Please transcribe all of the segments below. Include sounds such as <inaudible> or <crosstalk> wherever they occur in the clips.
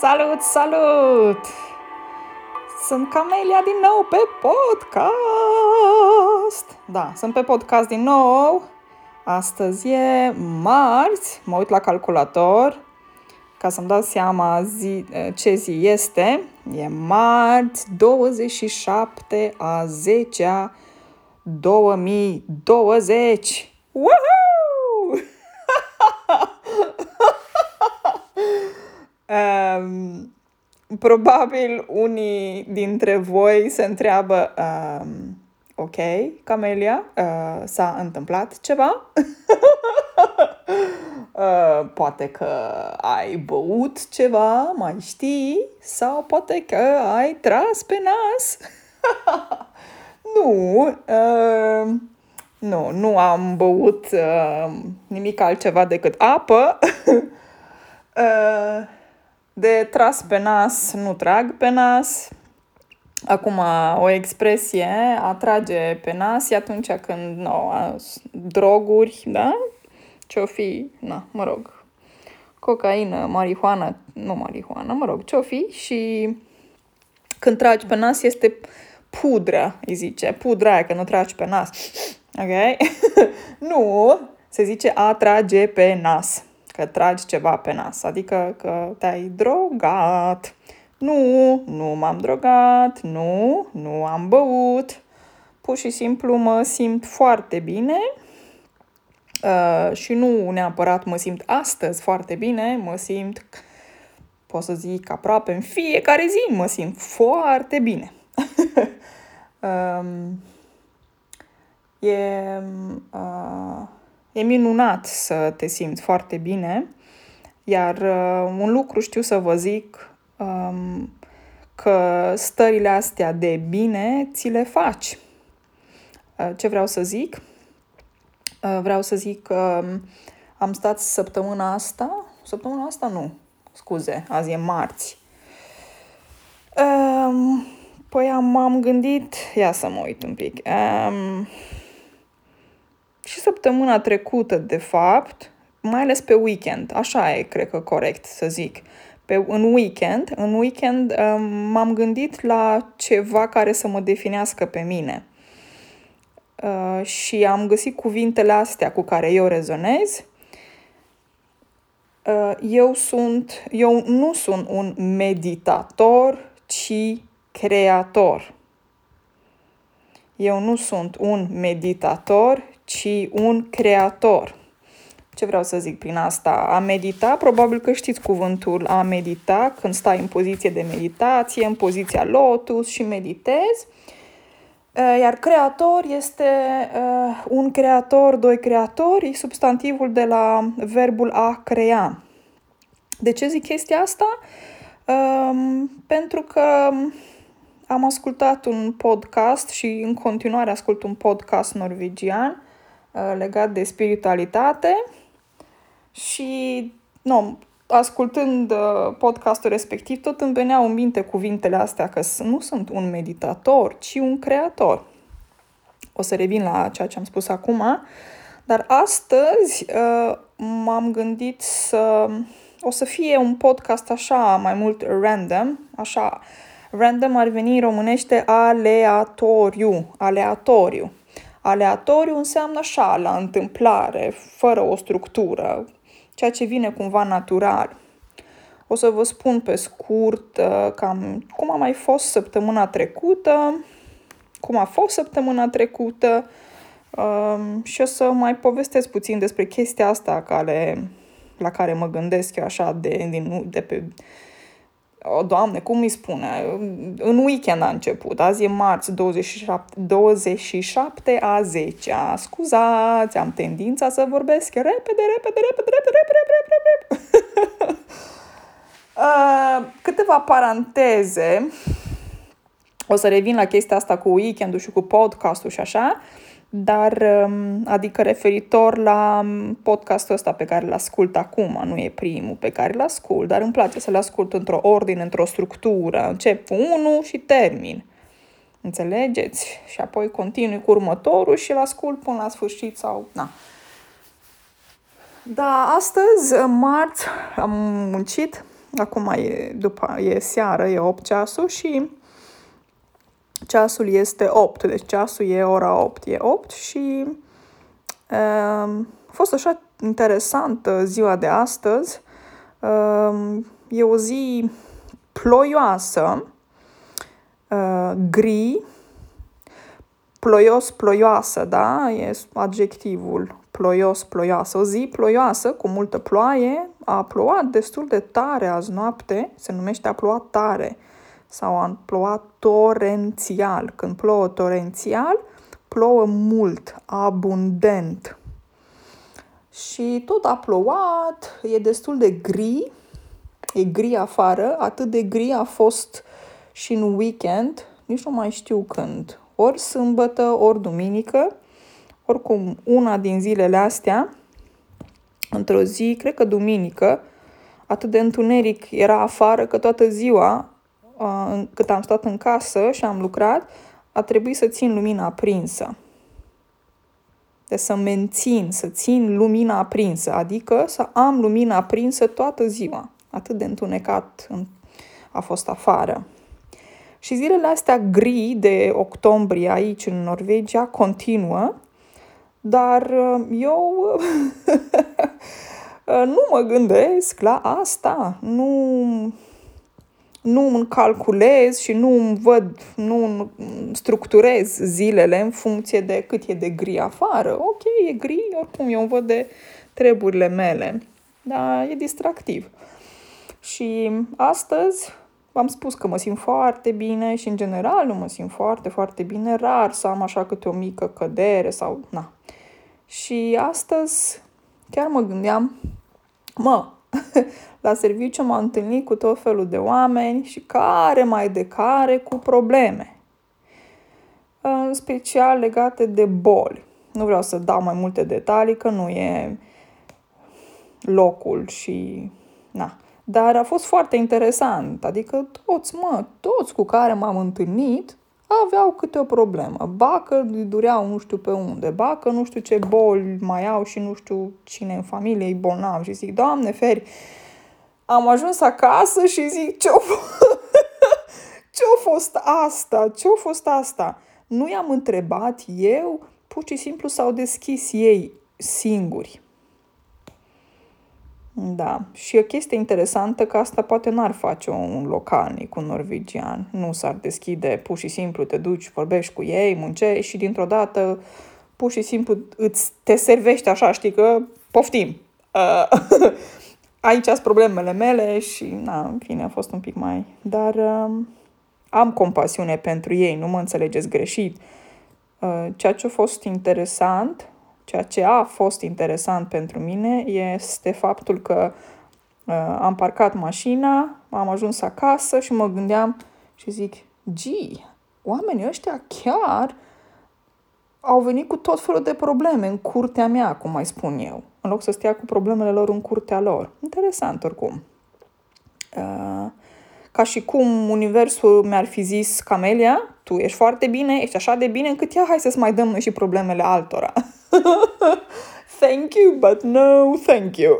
Salut, salut! Sunt Camelia din nou pe podcast! Da, sunt pe podcast din nou. Astăzi e marți, mă uit la calculator ca să-mi dau seama zi, ce zi este. E marți 27 a 10 -a 2020. Um, probabil unii dintre voi se întreabă um, ok, Camelia, uh, s-a întâmplat ceva? <laughs> uh, poate că ai băut ceva, mai știi, sau poate că ai tras pe nas. <laughs> nu, uh, nu, nu am băut uh, nimic altceva decât apă. <laughs> uh, de tras pe nas, nu trag pe nas. Acum, o expresie, atrage pe nas, e atunci când, no, droguri, da? Ce-o fi, na, mă rog, cocaină, marihuana, nu marihuana, mă rog, ce-o fi și când tragi pe nas este pudră, îi zice, pudra aia, că nu tragi pe nas, ok? <laughs> nu, se zice a trage pe nas, că tragi ceva pe nas, adică că te-ai drogat. Nu, nu m-am drogat, nu, nu am băut. Pur și simplu mă simt foarte bine uh, și nu neapărat mă simt astăzi foarte bine, mă simt, pot să zic, aproape în fiecare zi mă simt foarte bine. <laughs> um, e, uh, e minunat să te simți foarte bine, iar uh, un lucru știu să vă zic um, că stările astea de bine ți le faci. Uh, ce vreau să zic? Uh, vreau să zic că am stat săptămâna asta, săptămâna asta nu, scuze, azi e marți. Um, păi am, am gândit, ia să mă uit un pic, um, și săptămâna trecută, de fapt, mai ales pe weekend, așa e, cred că corect să zic, pe, în weekend, în weekend um, m-am gândit la ceva care să mă definească pe mine. Uh, și am găsit cuvintele astea cu care eu rezonez. Uh, eu sunt, eu nu sunt un meditator, ci creator. Eu nu sunt un meditator, ci un creator. Ce vreau să zic prin asta? A medita, probabil că știți cuvântul a medita, când stai în poziție de meditație, în poziția lotus și meditezi. Iar creator este uh, un creator, doi creatori, substantivul de la verbul a crea. De ce zic chestia asta? Um, pentru că am ascultat un podcast și în continuare ascult un podcast norvegian uh, legat de spiritualitate și, nu, ascultând uh, podcastul respectiv, tot îmi veneau în minte cuvintele astea că nu sunt un meditator, ci un creator. O să revin la ceea ce am spus acum, dar astăzi uh, m-am gândit să... O să fie un podcast așa, mai mult random, așa, random ar veni în românește aleatoriu, aleatoriu. Aleatoriu înseamnă așa, la întâmplare, fără o structură, ceea ce vine cumva natural. O să vă spun pe scurt uh, cam cum a mai fost săptămâna trecută, cum a fost săptămâna trecută um, și o să mai povestesc puțin despre chestia asta care, la care mă gândesc eu așa de, din, de pe o, Doamne, cum îi spune? În weekend a început. Azi e marți 27, 27 a 10 -a. Scuzați, am tendința să vorbesc repede, repede, repede, repede, repede, repede, repede. uh, câteva paranteze. O să revin la chestia asta cu weekendul și cu podcastul și așa. Uh, dar um, adică referitor la um, podcastul ăsta pe care îl ascult acum, nu e primul pe care îl ascult, dar îmi place să-l ascult într-o ordine, într-o structură, încep cu unul și termin. Înțelegeți? Și apoi continui cu următorul și îl ascult până la sfârșit sau... Na. Da, astăzi, marți, am muncit, acum e, după, e seară, e 8 ceasul și ceasul este 8, deci ceasul e ora 8, e 8 și uh, a fost așa interesantă ziua de astăzi. Uh, e o zi ploioasă, uh, gri, ploios, ploioasă, da? E adjectivul ploios, ploioasă. O zi ploioasă, cu multă ploaie, a plouat destul de tare azi noapte, se numește a plouat tare sau a plouat torențial. Când plouă torențial, plouă mult, abundent. Și tot a plouat, e destul de gri, e gri afară, atât de gri a fost și în weekend, nici nu mai știu când, ori sâmbătă, ori duminică, oricum una din zilele astea, într-o zi, cred că duminică, atât de întuneric era afară că toată ziua, cât am stat în casă și am lucrat, a trebuit să țin lumina aprinsă. De să mențin, să țin lumina aprinsă, adică să am lumina aprinsă toată ziua. Atât de întunecat a fost afară. Și zilele astea gri de octombrie aici în Norvegia continuă, dar uh, eu <laughs> uh, nu mă gândesc la asta. Nu, nu îmi calculez și nu îmi văd, nu îmi structurez zilele în funcție de cât e de gri afară. Ok, e gri, oricum eu îmi văd de treburile mele. Dar e distractiv. Și astăzi v-am spus că mă simt foarte bine și în general nu mă simt foarte, foarte bine. Rar să am așa câte o mică cădere sau... Na. Și astăzi chiar mă gândeam, mă, <laughs> la serviciu m-am întâlnit cu tot felul de oameni și care mai de care cu probleme. În special legate de boli. Nu vreau să dau mai multe detalii, că nu e locul și... Na. Dar a fost foarte interesant, adică toți, mă, toți cu care m-am întâlnit aveau câte o problemă. Ba că dureau nu știu pe unde, ba că nu știu ce boli mai au și nu știu cine în familie e bolnav și zic, Doamne feri, am ajuns acasă și zic, ce-a <laughs> ce-a fost asta? Ce-a fost asta? Nu i-am întrebat eu, pur și simplu s-au deschis ei singuri. Da, și o chestie interesantă că asta poate n-ar face un localnic, un norvegian. Nu s-ar deschide, pur și simplu te duci, vorbești cu ei, muncești și dintr-o dată pur și simplu îți te servești așa, știi că poftim. Uh, <laughs> aici sunt problemele mele și, na, în fine, a fost un pic mai... Dar uh, am compasiune pentru ei, nu mă înțelegeți greșit. Uh, ceea ce a fost interesant Ceea ce a fost interesant pentru mine este faptul că uh, am parcat mașina, am ajuns acasă și mă gândeam și zic, gee, oamenii ăștia chiar au venit cu tot felul de probleme în curtea mea, cum mai spun eu, în loc să stea cu problemele lor în curtea lor. Interesant, oricum. Uh, ca și cum universul mi-ar fi zis, Camelia, tu ești foarte bine, ești așa de bine încât ia hai să-ți mai dăm noi și problemele altora. <laughs> <laughs> thank you, but no thank you.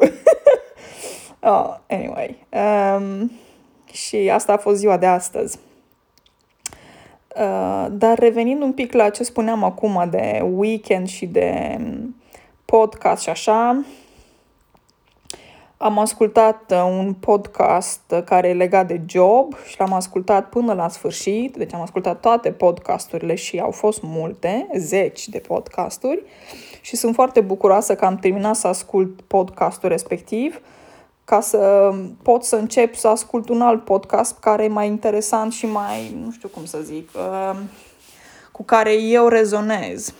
<laughs> oh, anyway. Um, și asta a fost ziua de astăzi. Uh, dar revenind un pic la ce spuneam acum de weekend și de podcast și așa, am ascultat uh, un podcast uh, care e legat de job și l-am ascultat până la sfârșit, deci am ascultat toate podcasturile și au fost multe, zeci de podcasturi și sunt foarte bucuroasă că am terminat să ascult podcastul respectiv ca să pot să încep să ascult un alt podcast care e mai interesant și mai, nu știu cum să zic, uh, cu care eu rezonez.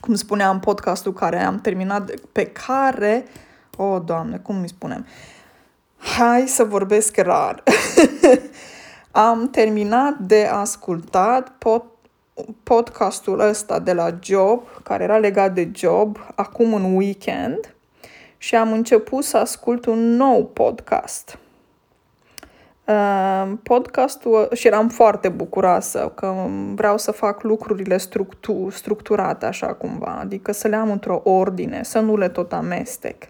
Cum spuneam, podcastul care am terminat, pe care o, oh, Doamne, cum îi spunem? Hai să vorbesc rar. <laughs> Am terminat de ascultat pod, podcastul ăsta de la Job, care era legat de Job, acum în weekend și am început să ascult un nou podcast. Uh, podcastul și eram foarte bucuroasă că vreau să fac lucrurile structu- structurate așa cumva, adică să le am într-o ordine, să nu le tot amestec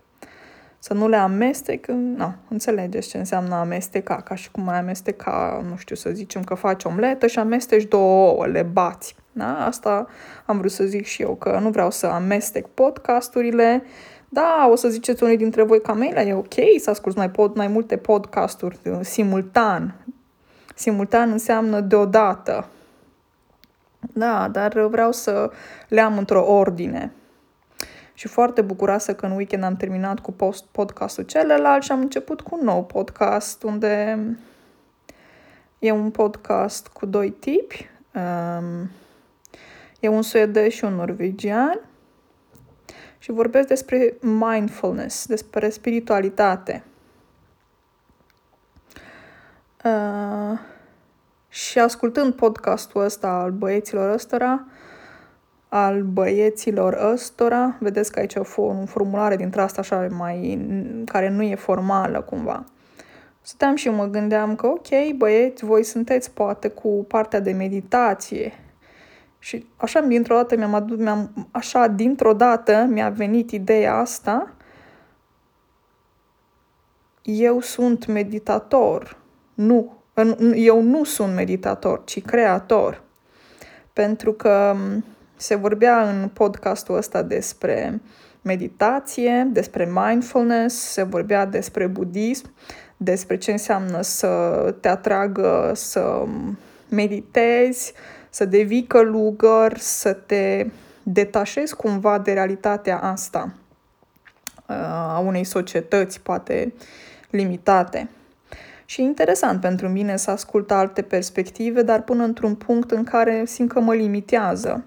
să nu le amestec, nu, înțelegeți ce înseamnă amesteca, ca și cum ai amesteca, nu știu, să zicem că faci omletă și amesteci două ouă, le bați. Da? Asta am vrut să zic și eu, că nu vreau să amestec podcasturile, da, o să ziceți unii dintre voi că Amelia, e ok să asculți mai, pod, mai multe podcasturi uh, simultan. Simultan înseamnă deodată. Da, dar vreau să le am într-o ordine și foarte bucuroasă că în weekend am terminat cu post podcastul celălalt și am început cu un nou podcast unde e un podcast cu doi tipi. Um, e un suedez și un norvegian și vorbesc despre mindfulness, despre spiritualitate. Uh, și ascultând podcastul ăsta al băieților ăstora, al băieților ăstora. Vedeți că aici o formulare dintre asta așa mai, care nu e formală cumva. Stăteam și mă gândeam că, ok, băieți, voi sunteți poate cu partea de meditație. Și așa, dintr-o dată, mi-am adus, mi-am, așa, dintr-o dată mi-a venit ideea asta. Eu sunt meditator. Nu, eu nu sunt meditator, ci creator. Pentru că se vorbea în podcastul ăsta despre meditație, despre mindfulness, se vorbea despre budism, despre ce înseamnă să te atragă să meditezi, să devii călugăr, să te detașezi cumva de realitatea asta uh, a unei societăți poate limitate. Și e interesant pentru mine să ascult alte perspective, dar până într-un punct în care simt că mă limitează.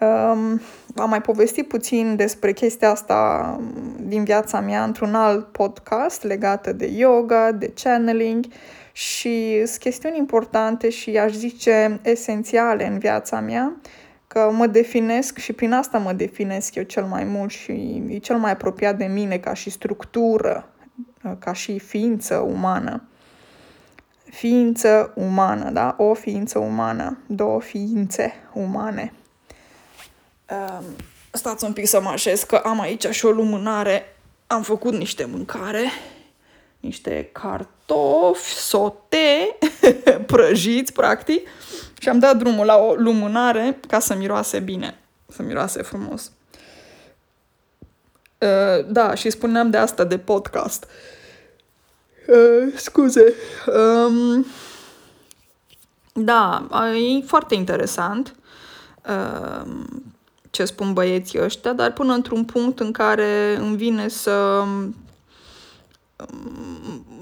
Um, am mai povestit puțin despre chestia asta din viața mea într-un alt podcast legată de yoga, de channeling și sunt chestiuni importante și aș zice esențiale în viața mea, că mă definesc și prin asta mă definesc eu cel mai mult și e cel mai apropiat de mine ca și structură, ca și ființă umană. Ființă umană, da? O ființă umană, două ființe umane. Um, stați un pic să mă așez că am aici și o lumânare. Am făcut niște mâncare, niște cartofi, sote, <laughs> prăjiți, practic, și am dat drumul la o lumânare ca să miroase bine, să miroase frumos. Uh, da, și spuneam de asta, de podcast. Uh, scuze. Um, da, e foarte interesant. Uh, ce spun băieții ăștia, dar până într-un punct în care îmi vine să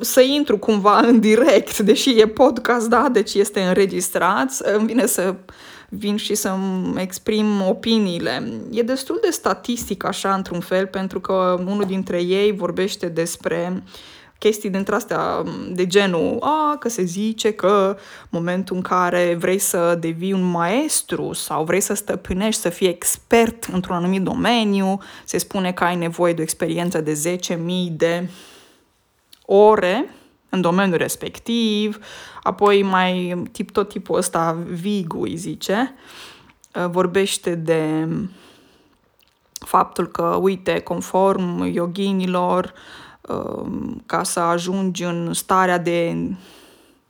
să intru cumva în direct, deși e podcast, da, deci este înregistrat, îmi vine să vin și să-mi exprim opiniile. E destul de statistic așa, într-un fel, pentru că unul dintre ei vorbește despre uh, chestii dintre astea de genul, a, că se zice că momentul în care vrei să devii un maestru sau vrei să stăpânești, să fii expert într-un anumit domeniu, se spune că ai nevoie de o experiență de 10.000 de ore în domeniul respectiv, apoi mai tip, tot tipul ăsta Vigu îi zice, vorbește de faptul că, uite, conform yoginilor, Um, ca să ajungi în starea de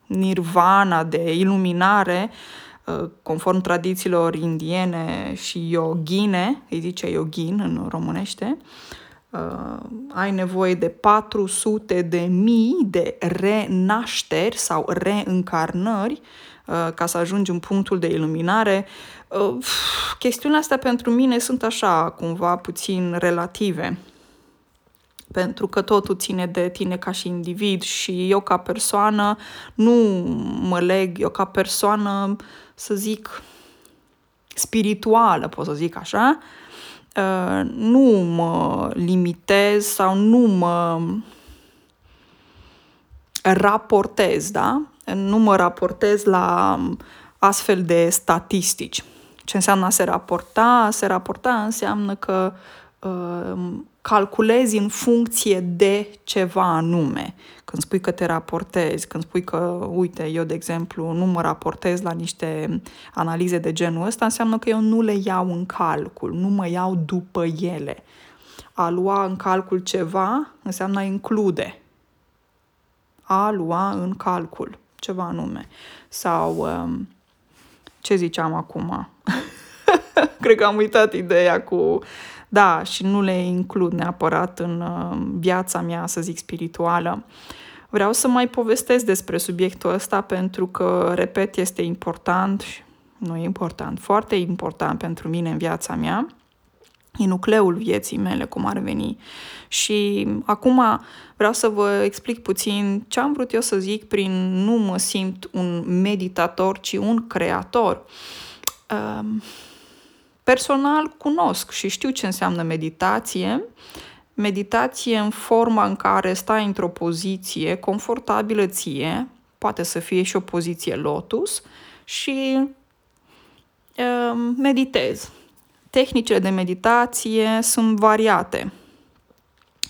nirvana, de iluminare, uh, conform tradițiilor indiene și yogine, îi zice yogin în românește, uh, ai nevoie de 400 de mii de renașteri sau reîncarnări uh, ca să ajungi în punctul de iluminare. Chestiunile astea pentru mine sunt așa, cumva puțin relative pentru că totul ține de tine ca și individ și eu ca persoană nu mă leg, eu ca persoană, să zic, spirituală, pot să zic așa, uh, nu mă limitez sau nu mă raportez, da? Nu mă raportez la astfel de statistici. Ce înseamnă a se raporta? A se raporta înseamnă că uh, calculezi în funcție de ceva anume. Când spui că te raportezi, când spui că, uite, eu, de exemplu, nu mă raportez la niște analize de genul ăsta, înseamnă că eu nu le iau în calcul, nu mă iau după ele. A lua în calcul ceva înseamnă a include. A lua în calcul ceva anume. Sau um, ce ziceam acum? <laughs> Cred că am uitat ideea cu... Da, și nu le includ neapărat în uh, viața mea, să zic, spirituală. Vreau să mai povestesc despre subiectul ăsta pentru că, repet, este important, nu e important, foarte important pentru mine în viața mea. E nucleul vieții mele, cum ar veni. Și acum vreau să vă explic puțin ce am vrut eu să zic prin nu mă simt un meditator, ci un creator. Um, Personal cunosc și știu ce înseamnă meditație. Meditație în forma în care stai într-o poziție confortabilă ție, poate să fie și o poziție lotus, și uh, meditezi. Tehnicile de meditație sunt variate,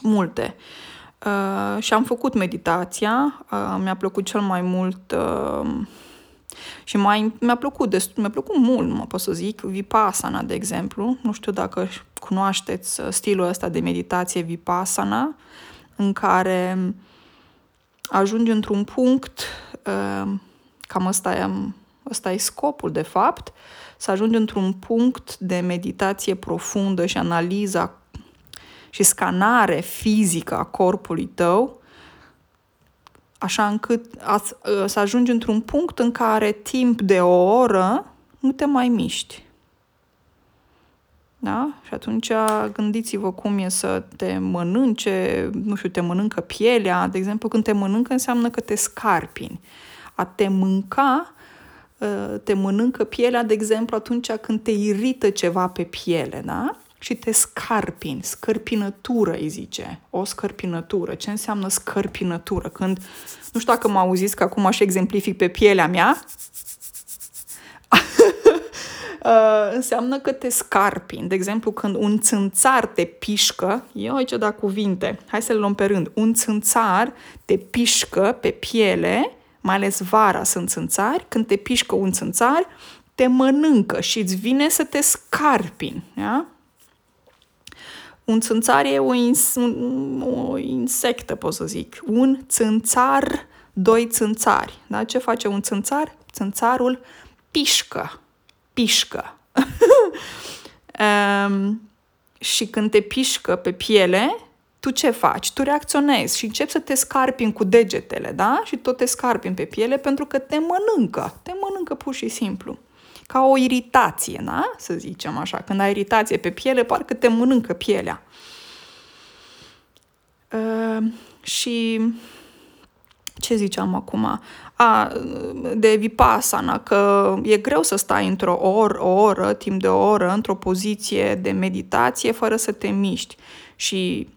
multe. Uh, și am făcut meditația, uh, mi-a plăcut cel mai mult uh, și mai, mi-a plăcut, destul, mi-a plăcut mult, mă pot să zic, Vipassana, de exemplu. Nu știu dacă cunoașteți uh, stilul ăsta de meditație Vipassana, în care ajungi într-un punct, uh, cam ăsta e, ăsta e scopul, de fapt, să ajungi într-un punct de meditație profundă și analiza și scanare fizică a corpului tău, așa încât ă, să ajungi într-un punct în care timp de o oră nu te mai miști. Da? Și atunci gândiți-vă cum e să te mănânce, nu știu, te mănâncă pielea. De exemplu, când te mănâncă înseamnă că te scarpini. A te mânca, ă, te mănâncă pielea, de exemplu, atunci când te irită ceva pe piele, da? Și te scarpini, scărpinătură îi zice, o scărpinătură. Ce înseamnă scărpinătură? Când, nu știu dacă mă auziți că acum și exemplific pe pielea mea, <laughs> uh, înseamnă că te scarpin. De exemplu, când un țânțar te pișcă, eu aici da cuvinte, hai să le luăm pe rând. Un țânțar te pișcă pe piele, mai ales vara sunt țânțari, când te pișcă un țânțar, te mănâncă și îți vine să te scarpin. Da? Un țânțar e o, ins- un, o insectă, pot să zic. Un țânțar, doi țânțari. Da? Ce face un țânțar? Țânțarul pișcă. Pișcă. um, <laughs> și când te pișcă pe piele, tu ce faci? Tu reacționezi și începi să te scarpini cu degetele, da? Și tot te scarpini pe piele pentru că te mănâncă. Te mănâncă pur și simplu ca o iritație, da? să zicem așa. Când ai iritație pe piele, parcă te mănâncă pielea. Uh, și ce ziceam acum? A, de Vipassana, că e greu să stai într-o oră, o oră, timp de o oră, într-o poziție de meditație fără să te miști. Și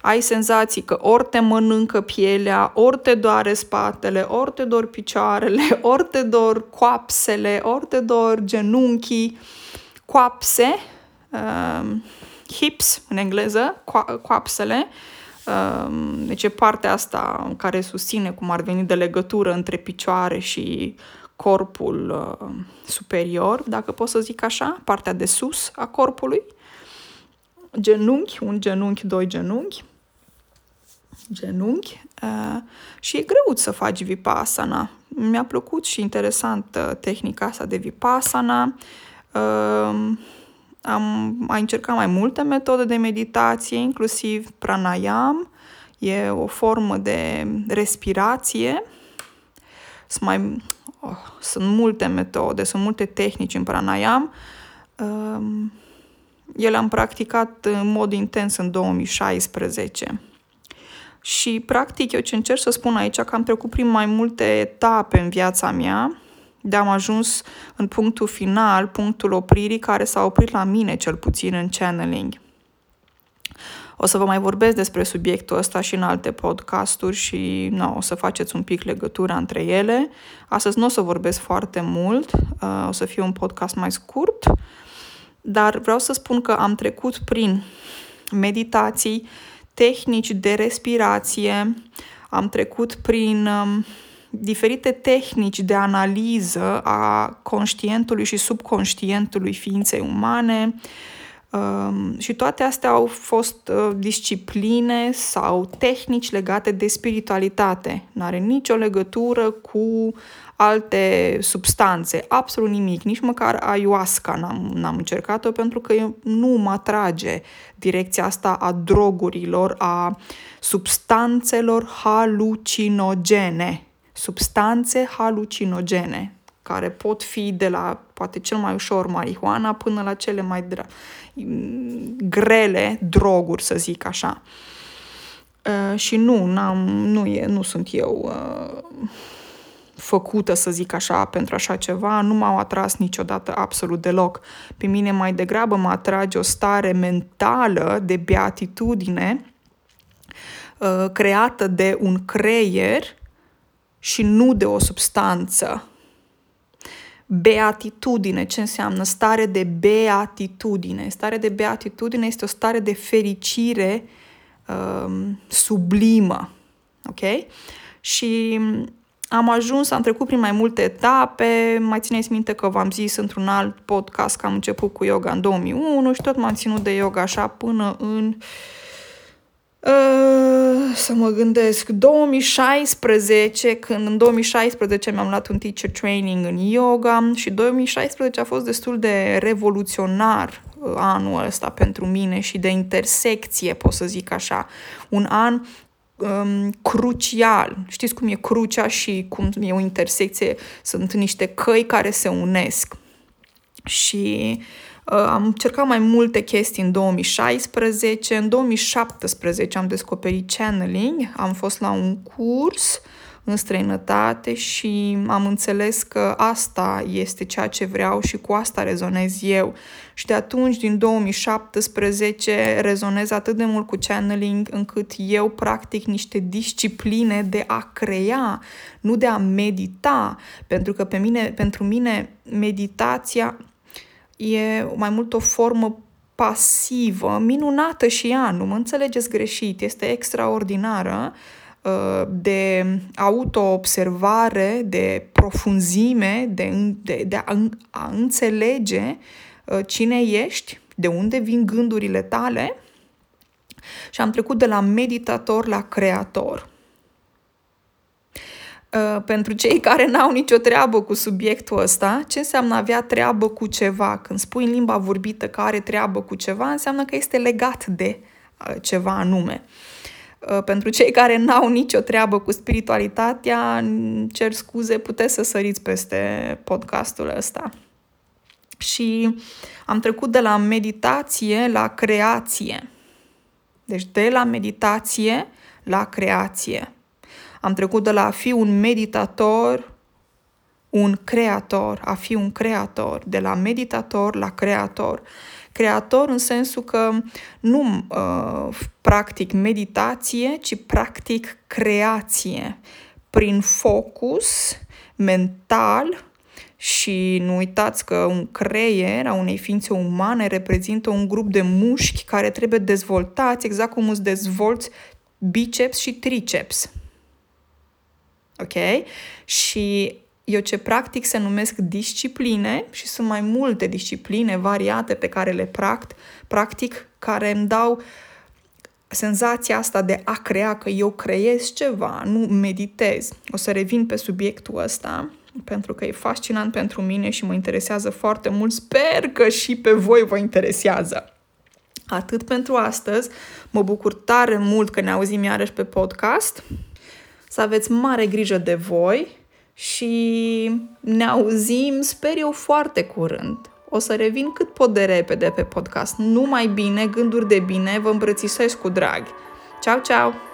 ai senzații că ori te mănâncă pielea, ori te doare spatele, ori te dor picioarele, <laughs> ori te dor coapsele, ori te dor genunchii, coapse, uh, hips în engleză, co- coapsele, uh, deci e partea asta care susține cum ar veni de legătură între picioare și corpul uh, superior, dacă pot să zic așa, partea de sus a corpului. Genunchi, un genunchi, doi genunchi, genunchi uh, și e greu să faci vipassana. Mi-a plăcut și interesant uh, tehnica asta de vipassana. Uh, am mai încercat mai multe metode de meditație, inclusiv pranayam. E o formă de respirație. Sunt, mai, oh, sunt multe metode, sunt multe tehnici în pranayam. Uh, ele am practicat în mod intens în 2016. Și, practic, eu ce încerc să spun aici, că am trecut prin mai multe etape în viața mea, de am ajuns în punctul final, punctul opririi, care s-a oprit la mine, cel puțin, în channeling. O să vă mai vorbesc despre subiectul ăsta și în alte podcasturi și no, o să faceți un pic legătura între ele. Astăzi nu o să vorbesc foarte mult, uh, o să fie un podcast mai scurt, dar vreau să spun că am trecut prin meditații, tehnici de respirație, am trecut prin um, diferite tehnici de analiză a conștientului și subconștientului ființei umane, Um, și toate astea au fost uh, discipline sau tehnici legate de spiritualitate. Nu are nicio legătură cu alte substanțe, absolut nimic, nici măcar ayahuasca n-am, n-am încercat-o pentru că nu mă atrage direcția asta a drogurilor, a substanțelor halucinogene. Substanțe halucinogene care pot fi de la poate cel mai ușor marihuana până la cele mai dra- grele droguri, să zic așa. Uh, și nu, n-am, nu, e, nu sunt eu uh, făcută, să zic așa, pentru așa ceva, nu m-au atras niciodată absolut deloc. Pe mine mai degrabă mă atrage o stare mentală de beatitudine uh, creată de un creier și nu de o substanță. Beatitudine, ce înseamnă stare de beatitudine? Stare de beatitudine este o stare de fericire um, sublimă. Ok? Și am ajuns, am trecut prin mai multe etape, mai țineți minte că v-am zis într-un alt podcast că am început cu yoga în 2001 și tot m-am ținut de yoga așa până în Uh, să mă gândesc, 2016, când în 2016 mi-am luat un teacher training în yoga și 2016 a fost destul de revoluționar uh, anul ăsta pentru mine și de intersecție, pot să zic așa. Un an um, crucial. Știți cum e crucea și cum e o intersecție? Sunt niște căi care se unesc. Și uh, am încercat mai multe chestii în 2016. În 2017 am descoperit channeling. Am fost la un curs uh, în străinătate și am înțeles că asta este ceea ce vreau și cu asta rezonez eu. Și de atunci, din 2017, rezonez atât de mult cu channeling încât eu practic niște discipline de a crea, nu de a medita, pentru că pe mine, pentru mine meditația e mai mult o formă pasivă, minunată și ea, nu mă înțelegeți greșit, este extraordinară, Uh, de auto-observare, de profunzime, de, de, de a, a înțelege uh, cine ești, de unde vin gândurile tale și am trecut de la meditator la creator. Uh, pentru cei care n-au nicio treabă cu subiectul ăsta, ce înseamnă avea treabă cu ceva? Când spui în limba vorbită că are treabă cu ceva, înseamnă că este legat de ceva anume. Uh, pentru cei care n-au nicio treabă cu spiritualitatea, cer scuze, puteți să săriți peste podcastul ăsta. Și am trecut de la meditație la creație. Deci de la meditație la creație. Am trecut de la a fi un meditator, un creator, a fi un creator, de la meditator la creator. Creator în sensul că nu uh, practic meditație, ci practic creație prin focus mental și nu uitați că un creier a unei ființe umane reprezintă un grup de mușchi care trebuie dezvoltați exact cum îți dezvolți biceps și triceps. Ok? Și eu ce practic se numesc discipline și sunt mai multe discipline variate pe care le practic, practic care îmi dau senzația asta de a crea, că eu creez ceva, nu meditez. O să revin pe subiectul ăsta pentru că e fascinant pentru mine și mă interesează foarte mult. Sper că și pe voi vă interesează. Atât pentru astăzi. Mă bucur tare mult că ne auzim iarăși pe podcast. Să aveți mare grijă de voi și ne auzim, sper eu, foarte curând. O să revin cât pot de repede pe podcast. Numai bine, gânduri de bine, vă îmbrățișez cu drag. Ceau, ceau!